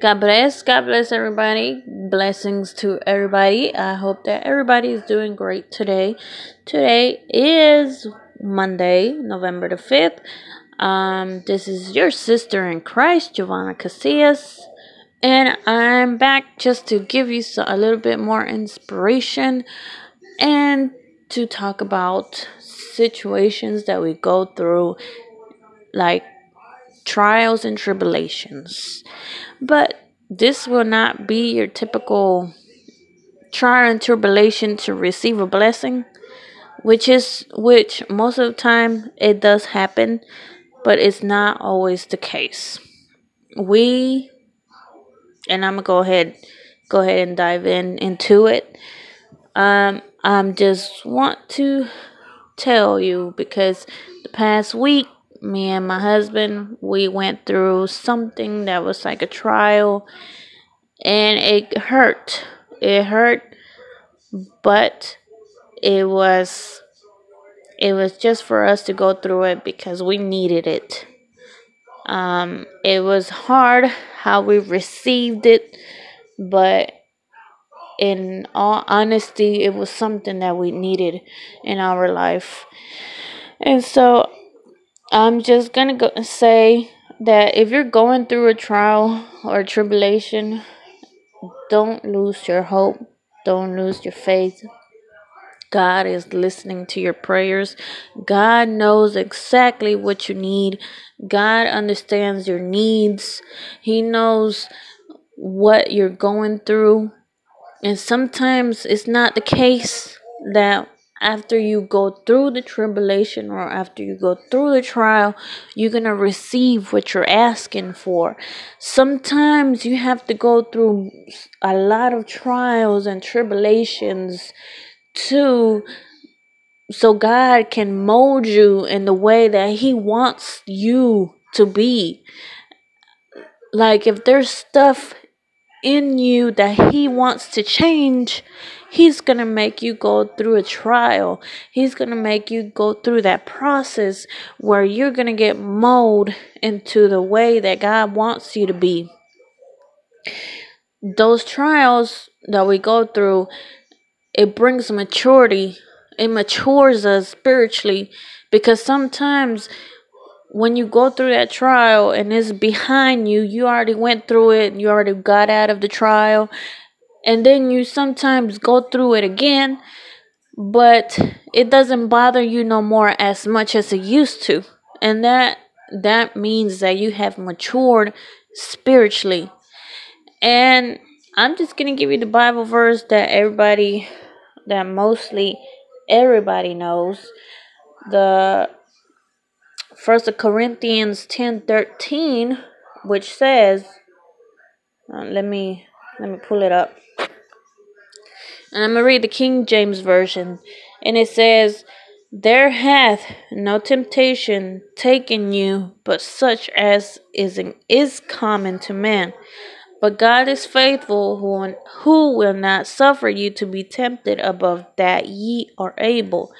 God bless. God bless everybody. Blessings to everybody. I hope that everybody is doing great today. Today is Monday, November the 5th. Um, this is your sister in Christ, Giovanna Casillas. And I'm back just to give you a little bit more inspiration and to talk about situations that we go through, like trials and tribulations. But this will not be your typical trial and tribulation to receive a blessing, which is which most of the time it does happen, but it's not always the case. We and I'm gonna go ahead go ahead and dive in into it. Um I'm just want to tell you because the past week me and my husband we went through something that was like a trial and it hurt. It hurt but it was it was just for us to go through it because we needed it. Um it was hard how we received it but in all honesty it was something that we needed in our life. And so I'm just gonna go say that if you're going through a trial or tribulation, don't lose your hope, don't lose your faith. God is listening to your prayers. God knows exactly what you need. God understands your needs. He knows what you're going through. And sometimes it's not the case that after you go through the tribulation or after you go through the trial, you're going to receive what you're asking for. Sometimes you have to go through a lot of trials and tribulations to so God can mold you in the way that he wants you to be. Like if there's stuff in you that he wants to change, He's going to make you go through a trial. He's going to make you go through that process where you're going to get molded into the way that God wants you to be. Those trials that we go through, it brings maturity. It matures us spiritually because sometimes when you go through that trial and it's behind you, you already went through it, you already got out of the trial, and then you sometimes go through it again, but it doesn't bother you no more as much as it used to. And that that means that you have matured spiritually. And I'm just going to give you the Bible verse that everybody that mostly everybody knows. The First of Corinthians 10:13 which says uh, let me let me pull it up. And I'm going to read the King James Version. And it says, There hath no temptation taken you, but such as is, is common to man. But God is faithful, who, who will not suffer you to be tempted above that ye are able,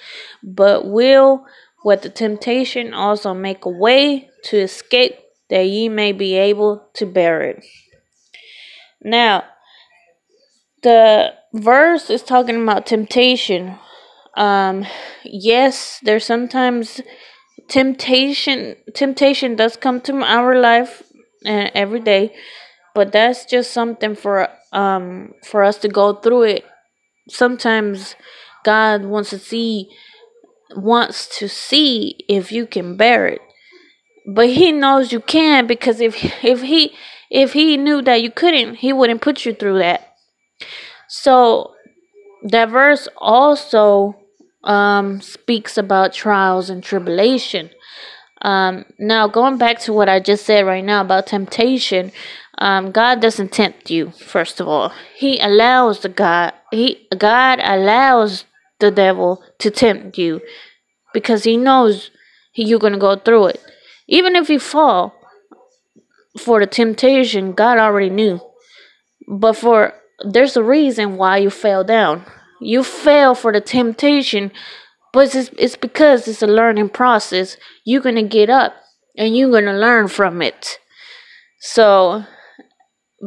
but will with the temptation also make a way to escape that ye may be able to bear it. Now, the verse is talking about temptation. Um, yes, there's sometimes temptation. Temptation does come to our life uh, every day, but that's just something for um for us to go through it. Sometimes God wants to see wants to see if you can bear it. But he knows you can because if if he if he knew that you couldn't, he wouldn't put you through that. So that verse also um, speaks about trials and tribulation. Um, now, going back to what I just said right now about temptation, um, God doesn't tempt you. First of all, He allows the God. He God allows the devil to tempt you because He knows you're gonna go through it. Even if you fall for the temptation, God already knew. But for there's a reason why you fell down. You fell for the temptation, but it's, it's because it's a learning process. You're going to get up and you're going to learn from it. So,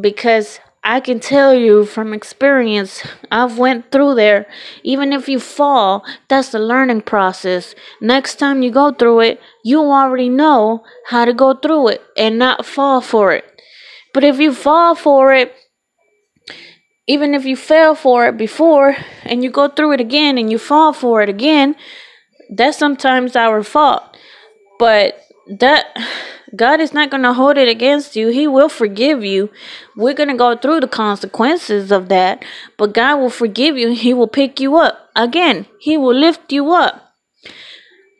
because I can tell you from experience, I've went through there. Even if you fall, that's the learning process. Next time you go through it, you already know how to go through it and not fall for it. But if you fall for it, even if you fell for it before and you go through it again and you fall for it again, that's sometimes our fault. But that God is not going to hold it against you. He will forgive you. We're going to go through the consequences of that, but God will forgive you. He will pick you up. Again, He will lift you up.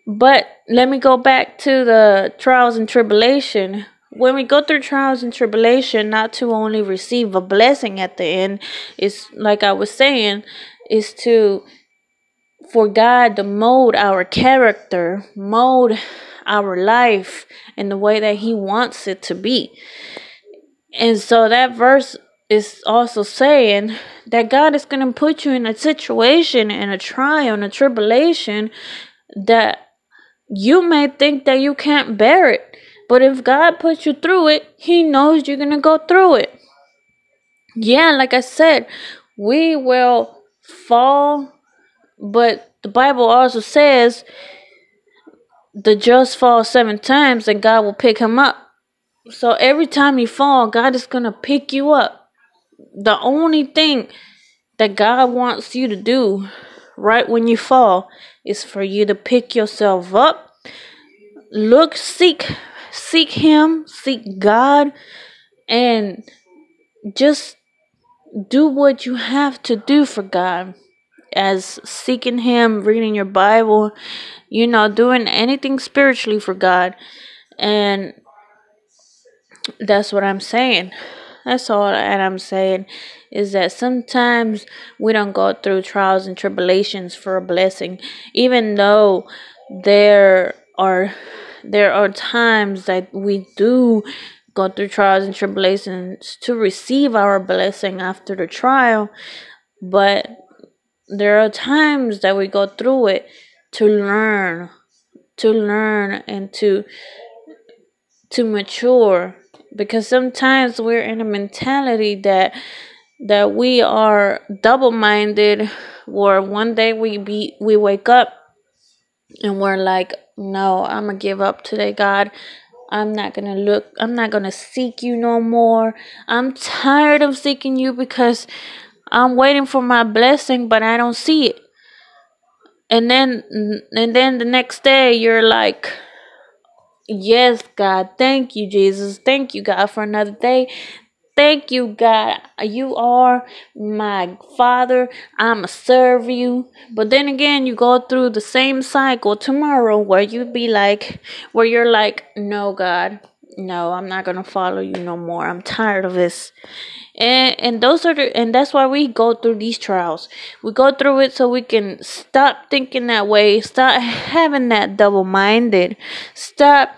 But let me go back to the trials and tribulation. When we go through trials and tribulation, not to only receive a blessing at the end, is like I was saying, is to for God to mold our character, mold our life in the way that He wants it to be. And so that verse is also saying that God is going to put you in a situation, in a trial, in a tribulation that you may think that you can't bear it. But if God puts you through it, He knows you're going to go through it. Yeah, like I said, we will fall, but the Bible also says the just fall seven times and God will pick him up. So every time you fall, God is going to pick you up. The only thing that God wants you to do right when you fall is for you to pick yourself up. Look, seek, seek Him, seek God, and just do what you have to do for God as seeking Him, reading your Bible, you know, doing anything spiritually for God. And that's what I'm saying. That's all that I'm saying is that sometimes we don't go through trials and tribulations for a blessing, even though there are there are times that we do go through trials and tribulations to receive our blessing after the trial, but there are times that we go through it to learn to learn and to to mature because sometimes we're in a mentality that that we are double-minded or one day we be we wake up and we're like no i'm gonna give up today god i'm not gonna look i'm not gonna seek you no more i'm tired of seeking you because I'm waiting for my blessing, but I don't see it. And then and then the next day you're like Yes, God. Thank you, Jesus. Thank you, God, for another day. Thank you, God. You are my Father. I'm going to serve you. But then again, you go through the same cycle tomorrow where you be like, where you're like, no, God, no, I'm not going to follow you no more. I'm tired of this and and those are the and that's why we go through these trials we go through it so we can stop thinking that way stop having that double-minded stop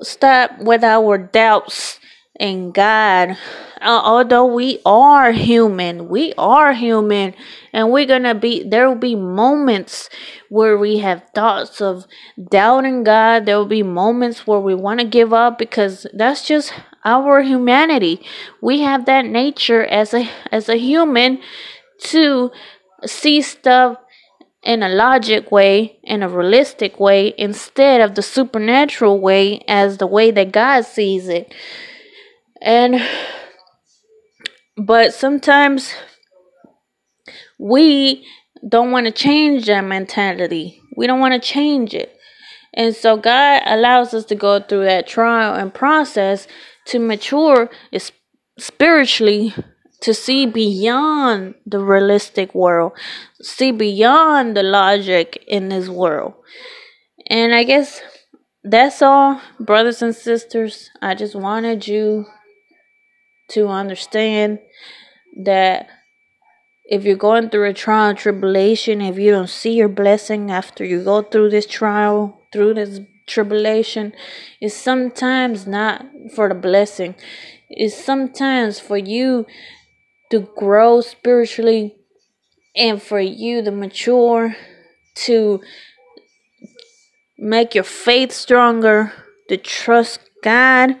stop with our doubts in god uh, although we are human we are human and we're gonna be there will be moments where we have thoughts of doubting god there will be moments where we want to give up because that's just our humanity. We have that nature as a as a human to see stuff in a logic way, in a realistic way, instead of the supernatural way as the way that God sees it. And but sometimes we don't want to change that mentality. We don't want to change it. And so God allows us to go through that trial and process to mature spiritually to see beyond the realistic world, see beyond the logic in this world. And I guess that's all, brothers and sisters. I just wanted you to understand that if you're going through a trial and tribulation, if you don't see your blessing after you go through this trial, through this tribulation it's sometimes not for the blessing. It's sometimes for you to grow spiritually and for you to mature, to make your faith stronger, to trust God.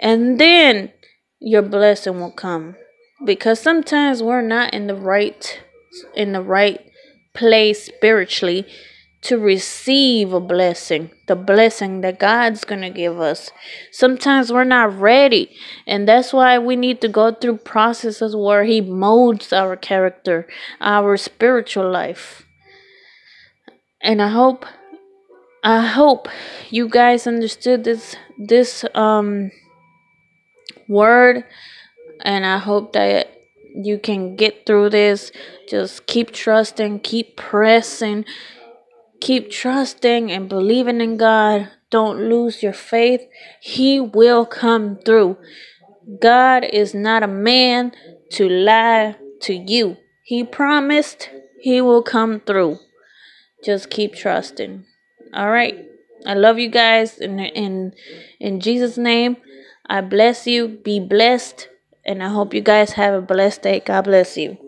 And then your blessing will come. Because sometimes we're not in the right in the right place spiritually to receive a blessing, the blessing that God's going to give us. Sometimes we're not ready, and that's why we need to go through processes where He molds our character, our spiritual life. And I hope I hope you guys understood this this um word and I hope that you can get through this. Just keep trusting, keep pressing, keep trusting and believing in God. Don't lose your faith. He will come through. God is not a man to lie to you. He promised he will come through. Just keep trusting. All right. I love you guys in in in Jesus name. I bless you. Be blessed. And I hope you guys have a blessed day. God bless you.